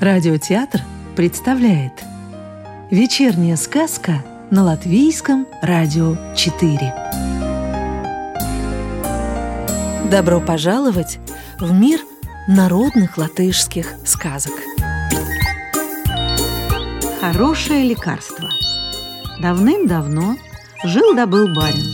Радиотеатр представляет Вечерняя сказка на Латвийском радио 4 Добро пожаловать в мир народных латышских сказок. Хорошее лекарство. Давным-давно жил-добыл барин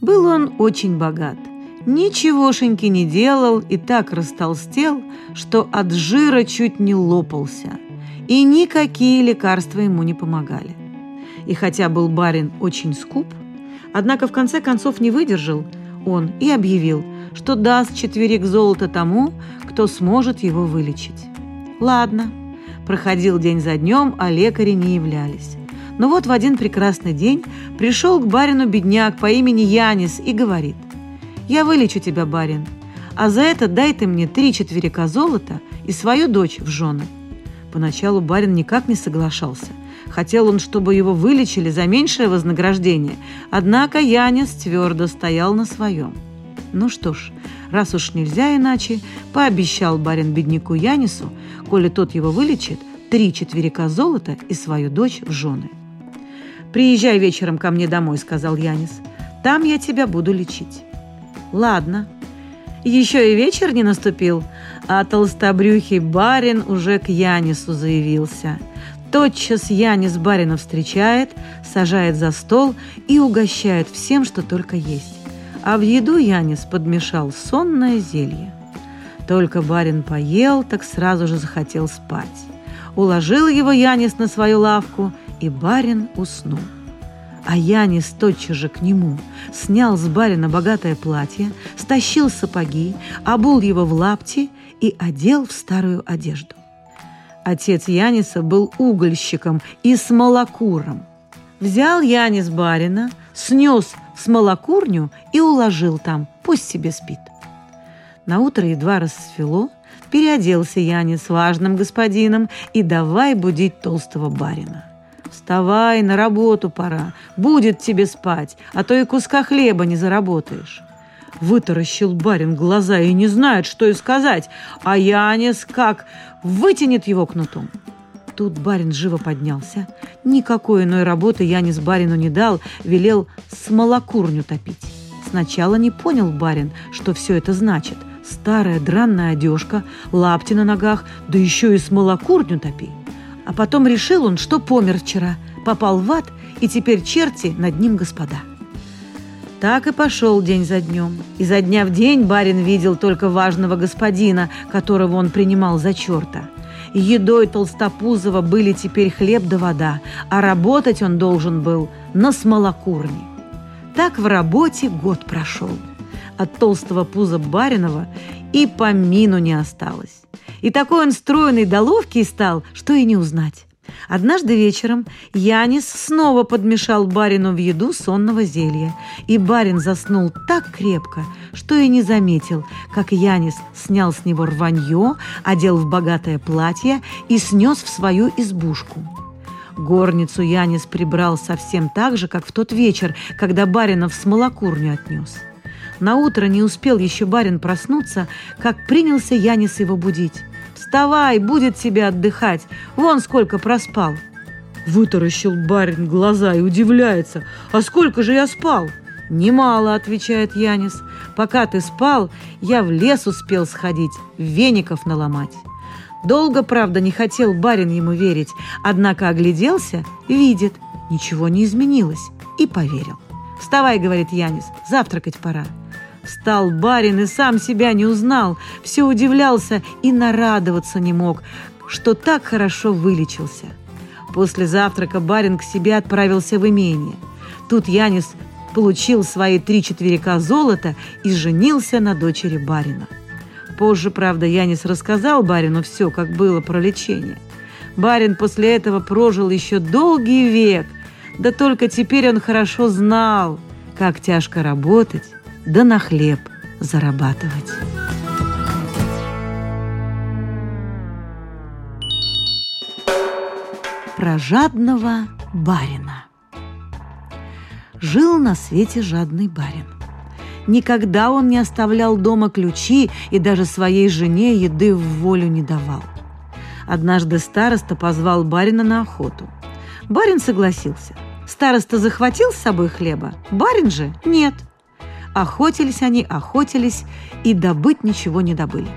Был он очень богат Ничегошеньки не делал и так растолстел, что от жира чуть не лопался. И никакие лекарства ему не помогали. И хотя был барин очень скуп, однако в конце концов не выдержал он и объявил, что даст четверик золота тому, кто сможет его вылечить. Ладно, проходил день за днем, а лекари не являлись. Но вот в один прекрасный день пришел к барину бедняк по имени Янис и говорит, я вылечу тебя, барин, а за это дай ты мне три четверика золота и свою дочь в жены». Поначалу барин никак не соглашался. Хотел он, чтобы его вылечили за меньшее вознаграждение, однако Янис твердо стоял на своем. Ну что ж, раз уж нельзя иначе, пообещал барин бедняку Янису, коли тот его вылечит, три четверика золота и свою дочь в жены. «Приезжай вечером ко мне домой», — сказал Янис. «Там я тебя буду лечить». Ладно. Еще и вечер не наступил, а толстобрюхий барин уже к Янису заявился. Тотчас Янис барина встречает, сажает за стол и угощает всем, что только есть. А в еду Янис подмешал сонное зелье. Только барин поел, так сразу же захотел спать. Уложил его Янис на свою лавку, и барин уснул. А Янис тотчас же к нему снял с барина богатое платье, стащил сапоги, обул его в лапти и одел в старую одежду. Отец Яниса был угольщиком и смолокуром. Взял Янис барина, снес в смолокурню и уложил там, пусть себе спит. На утро едва рассвело, переоделся Янис важным господином и давай будить толстого барина. Вставай, на работу пора. Будет тебе спать, а то и куска хлеба не заработаешь. Вытаращил барин глаза и не знает, что и сказать, а Янис как вытянет его кнутом. Тут барин живо поднялся. Никакой иной работы Янис барину не дал, велел смолокурню топить. Сначала не понял барин, что все это значит. Старая дранная одежка, лапти на ногах, да еще и смолокурню топить. А потом решил он, что помер вчера, попал в ад, и теперь черти над ним господа. Так и пошел день за днем. И за дня в день барин видел только важного господина, которого он принимал за черта. Едой Толстопузова были теперь хлеб да вода, а работать он должен был на смолокурне. Так в работе год прошел. От толстого пуза Баринова и по мину не осталось. И такой он стройный да ловкий стал, что и не узнать. Однажды вечером Янис снова подмешал барину в еду сонного зелья, и барин заснул так крепко, что и не заметил, как Янис снял с него рванье, одел в богатое платье и снес в свою избушку. Горницу Янис прибрал совсем так же, как в тот вечер, когда барина в смолокурню отнес. На утро не успел еще барин проснуться, как принялся Янис его будить. «Вставай, будет тебе отдыхать, вон сколько проспал!» Вытаращил барин глаза и удивляется. «А сколько же я спал?» «Немало», — отвечает Янис. «Пока ты спал, я в лес успел сходить, веников наломать». Долго, правда, не хотел барин ему верить, однако огляделся, видит, ничего не изменилось, и поверил. «Вставай», — говорит Янис, — «завтракать пора». Встал барин и сам себя не узнал, все удивлялся и нарадоваться не мог, что так хорошо вылечился. После завтрака барин к себе отправился в имение. Тут Янис получил свои три четверика золота и женился на дочери барина. Позже, правда, Янис рассказал барину все, как было про лечение. Барин после этого прожил еще долгий век, да только теперь он хорошо знал, как тяжко работать да на хлеб зарабатывать. Про жадного барина. Жил на свете жадный барин. Никогда он не оставлял дома ключи и даже своей жене еды в волю не давал. Однажды староста позвал барина на охоту. Барин согласился. Староста захватил с собой хлеба, барин же нет. Охотились они, охотились и добыть ничего не добыли.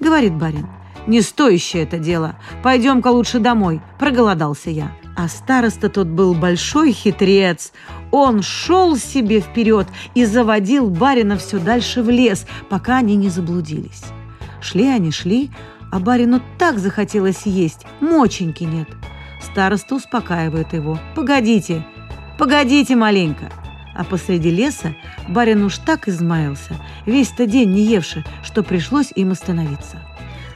Говорит барин, не стоящее это дело, пойдем-ка лучше домой, проголодался я. А староста тот был большой хитрец. Он шел себе вперед и заводил барина все дальше в лес, пока они не заблудились. Шли они, шли, а барину так захотелось есть, моченьки нет. Староста успокаивает его. «Погодите, погодите маленько!» А посреди леса барин уж так измаялся, весь-то день не евши, что пришлось им остановиться.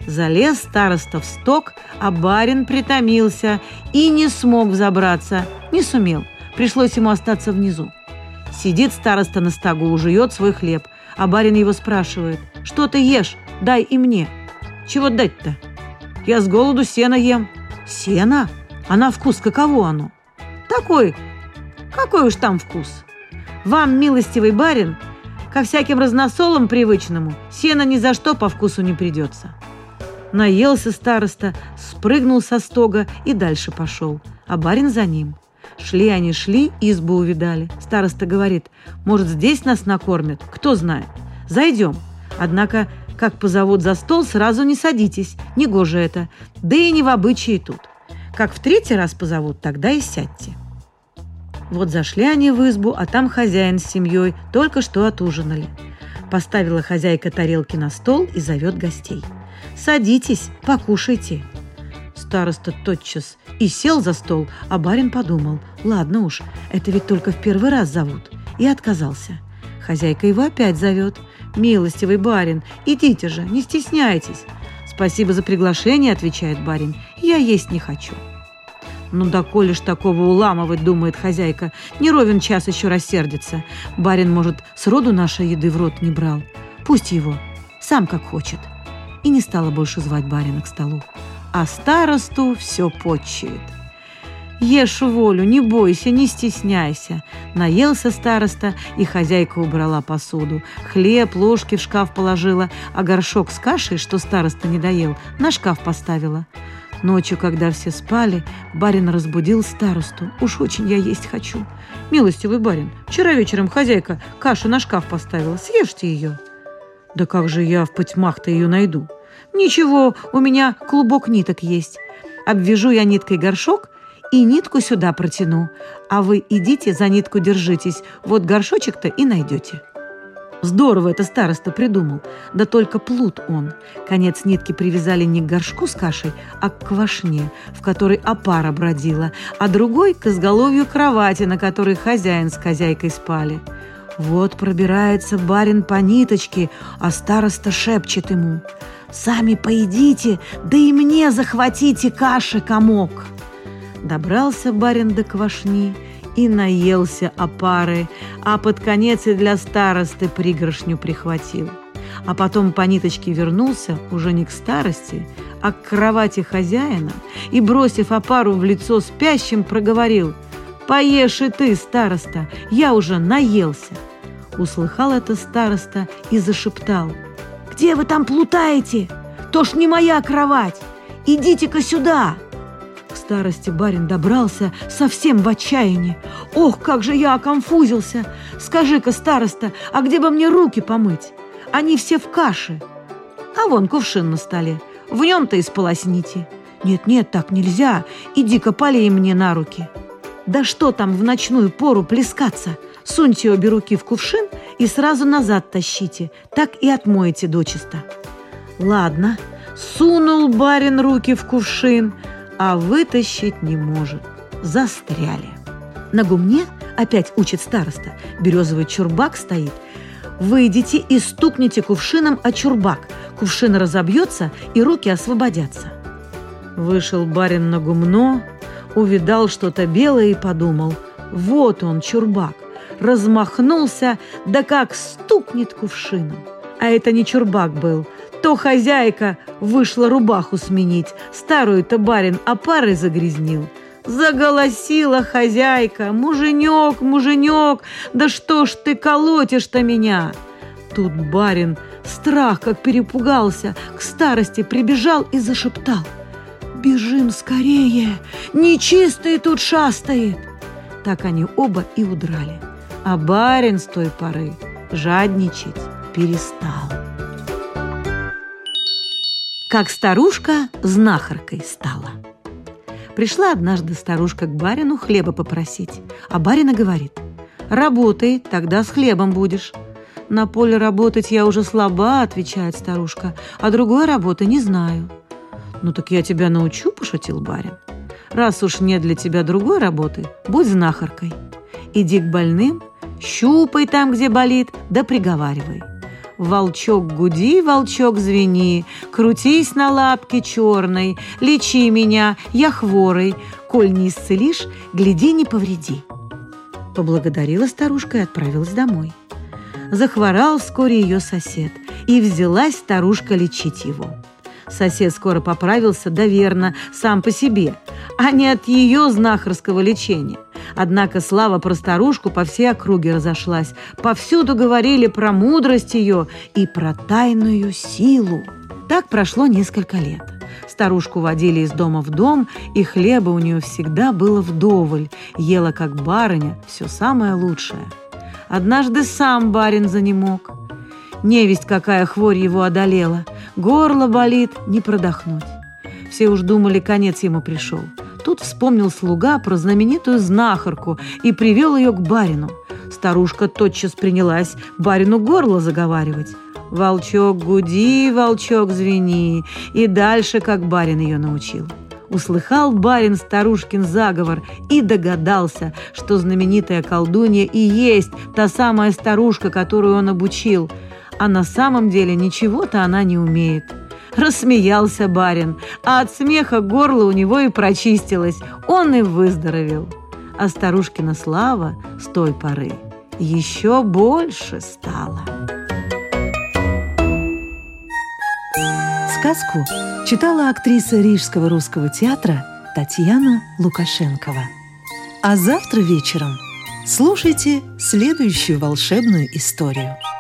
Залез староста в сток, а барин притомился и не смог взобраться, не сумел. Пришлось ему остаться внизу. Сидит староста на стогу, жует свой хлеб, а барин его спрашивает, «Что ты ешь? Дай и мне». «Чего дать-то?» «Я с голоду сено ем». «Сено? А на вкус каково оно?» «Такой, какой уж там вкус. Вам, милостивый барин, ко всяким разносолам привычному, сено ни за что по вкусу не придется». Наелся староста, спрыгнул со стога и дальше пошел, а барин за ним. Шли они, шли, избу увидали. Староста говорит, может, здесь нас накормят, кто знает. Зайдем. Однако, как позовут за стол, сразу не садитесь, негоже это, да и не в обычае тут. Как в третий раз позовут, тогда и сядьте. Вот зашли они в избу, а там хозяин с семьей только что отужинали. Поставила хозяйка тарелки на стол и зовет гостей – Садитесь, покушайте». Староста тотчас и сел за стол, а барин подумал, ладно уж, это ведь только в первый раз зовут, и отказался. Хозяйка его опять зовет. «Милостивый барин, идите же, не стесняйтесь». «Спасибо за приглашение», — отвечает барин, — «я есть не хочу». «Ну да коли ж такого уламывать, — думает хозяйка, — не ровен час еще рассердится. Барин, может, сроду нашей еды в рот не брал. Пусть его, сам как хочет» и не стала больше звать барина к столу. А старосту все подчует. Ешь волю, не бойся, не стесняйся. Наелся староста, и хозяйка убрала посуду. Хлеб, ложки в шкаф положила, а горшок с кашей, что староста не доел, на шкаф поставила. Ночью, когда все спали, барин разбудил старосту. Уж очень я есть хочу. Милостивый барин, вчера вечером хозяйка кашу на шкаф поставила. Съешьте ее. Да как же я в потьмах-то ее найду? «Ничего, у меня клубок ниток есть. Обвяжу я ниткой горшок и нитку сюда протяну. А вы идите, за нитку держитесь. Вот горшочек-то и найдете». Здорово это староста придумал. Да только плут он. Конец нитки привязали не к горшку с кашей, а к квашне, в которой опара бродила, а другой к изголовью кровати, на которой хозяин с хозяйкой спали. Вот пробирается барин по ниточке, а староста шепчет ему – Сами поедите, да и мне захватите каши комок. Добрался барин до квашни и наелся опары, а под конец и для старосты пригоршню прихватил. А потом по ниточке вернулся уже не к старости, а к кровати хозяина и, бросив опару в лицо спящим, проговорил «Поешь и ты, староста, я уже наелся». Услыхал это староста и зашептал – где вы там плутаете? То ж не моя кровать! Идите-ка сюда!» Старости барин добрался совсем в отчаянии. «Ох, как же я оконфузился! Скажи-ка, староста, а где бы мне руки помыть? Они все в каше. А вон кувшин на столе. В нем-то и сполосните. Нет-нет, так нельзя. Иди-ка полей мне на руки. Да что там в ночную пору плескаться? Суньте обе руки в кувшин и сразу назад тащите, так и отмоете дочисто. Ладно, сунул барин руки в кувшин, а вытащить не может. Застряли. На гумне, опять учит староста, березовый чурбак стоит. Выйдите и стукните кувшином о чурбак. Кувшин разобьется, и руки освободятся. Вышел барин на гумно, увидал что-то белое и подумал, вот он, чурбак размахнулся, да как стукнет кувшином. А это не чурбак был, то хозяйка вышла рубаху сменить, старую-то барин опарой загрязнил. Заголосила хозяйка. «Муженек, муженек, да что ж ты колотишь-то меня?» Тут барин, страх как перепугался, к старости прибежал и зашептал. «Бежим скорее! Нечистый тут шастает!» Так они оба и удрали. А барин с той поры жадничать перестал. Как старушка знахаркой стала. Пришла однажды старушка к барину хлеба попросить, а барина говорит, «Работай, тогда с хлебом будешь». «На поле работать я уже слаба», — отвечает старушка, «а другой работы не знаю». «Ну так я тебя научу», — пошутил барин. «Раз уж нет для тебя другой работы, будь знахаркой. Иди к больным, щупай там, где болит, да приговаривай. Волчок гуди, волчок звени, крутись на лапке черной, лечи меня, я хворый, коль не исцелишь, гляди, не повреди. Поблагодарила старушка и отправилась домой. Захворал вскоре ее сосед, и взялась старушка лечить его. Сосед скоро поправился, да сам по себе, а не от ее знахарского лечения. Однако слава про старушку по всей округе разошлась. Повсюду говорили про мудрость ее и про тайную силу. Так прошло несколько лет. Старушку водили из дома в дом, и хлеба у нее всегда было вдоволь. Ела, как барыня, все самое лучшее. Однажды сам барин занемог. Невесть, какая хворь его одолела. Горло болит, не продохнуть. Все уж думали, конец ему пришел. Тут вспомнил слуга про знаменитую знахарку и привел ее к барину. Старушка тотчас принялась барину горло заговаривать. «Волчок гуди, волчок звени», и дальше, как барин ее научил. Услыхал барин старушкин заговор и догадался, что знаменитая колдунья и есть та самая старушка, которую он обучил, а на самом деле ничего-то она не умеет. Рассмеялся барин, а от смеха горло у него и прочистилось. Он и выздоровел. А старушкина слава с той поры еще больше стала. Сказку читала актриса Рижского русского театра Татьяна Лукашенкова. А завтра вечером слушайте следующую волшебную историю –